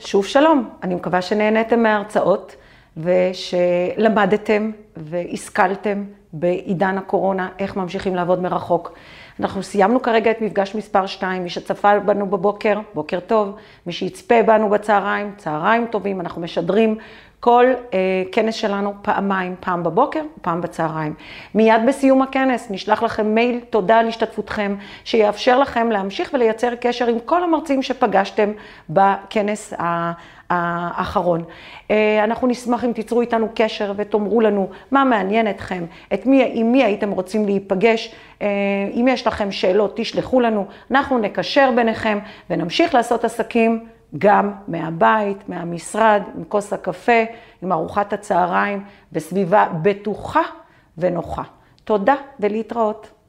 שוב שלום, אני מקווה שנהניתם מההרצאות ושלמדתם והשכלתם בעידן הקורונה איך ממשיכים לעבוד מרחוק. אנחנו סיימנו כרגע את מפגש מספר 2, מי שצפה בנו בבוקר, בוקר טוב, מי שיצפה בנו בצהריים, צהריים טובים, אנחנו משדרים כל אה, כנס שלנו פעמיים, פעם בבוקר, פעם בצהריים. מיד בסיום הכנס נשלח לכם מייל תודה על השתתפותכם, שיאפשר לכם להמשיך ולייצר קשר עם כל המרצים שפגשתם בכנס האחרון. אה, אנחנו נשמח אם תיצרו איתנו קשר ותאמרו לנו מה מעניין אתכם, את מי, עם מי הייתם רוצים להיפגש. אה, אם יש לכם שאלות, תשלחו לנו, אנחנו נקשר ביניכם ונמשיך לעשות עסקים. גם מהבית, מהמשרד, עם כוס הקפה, עם ארוחת הצהריים, בסביבה בטוחה ונוחה. תודה ולהתראות.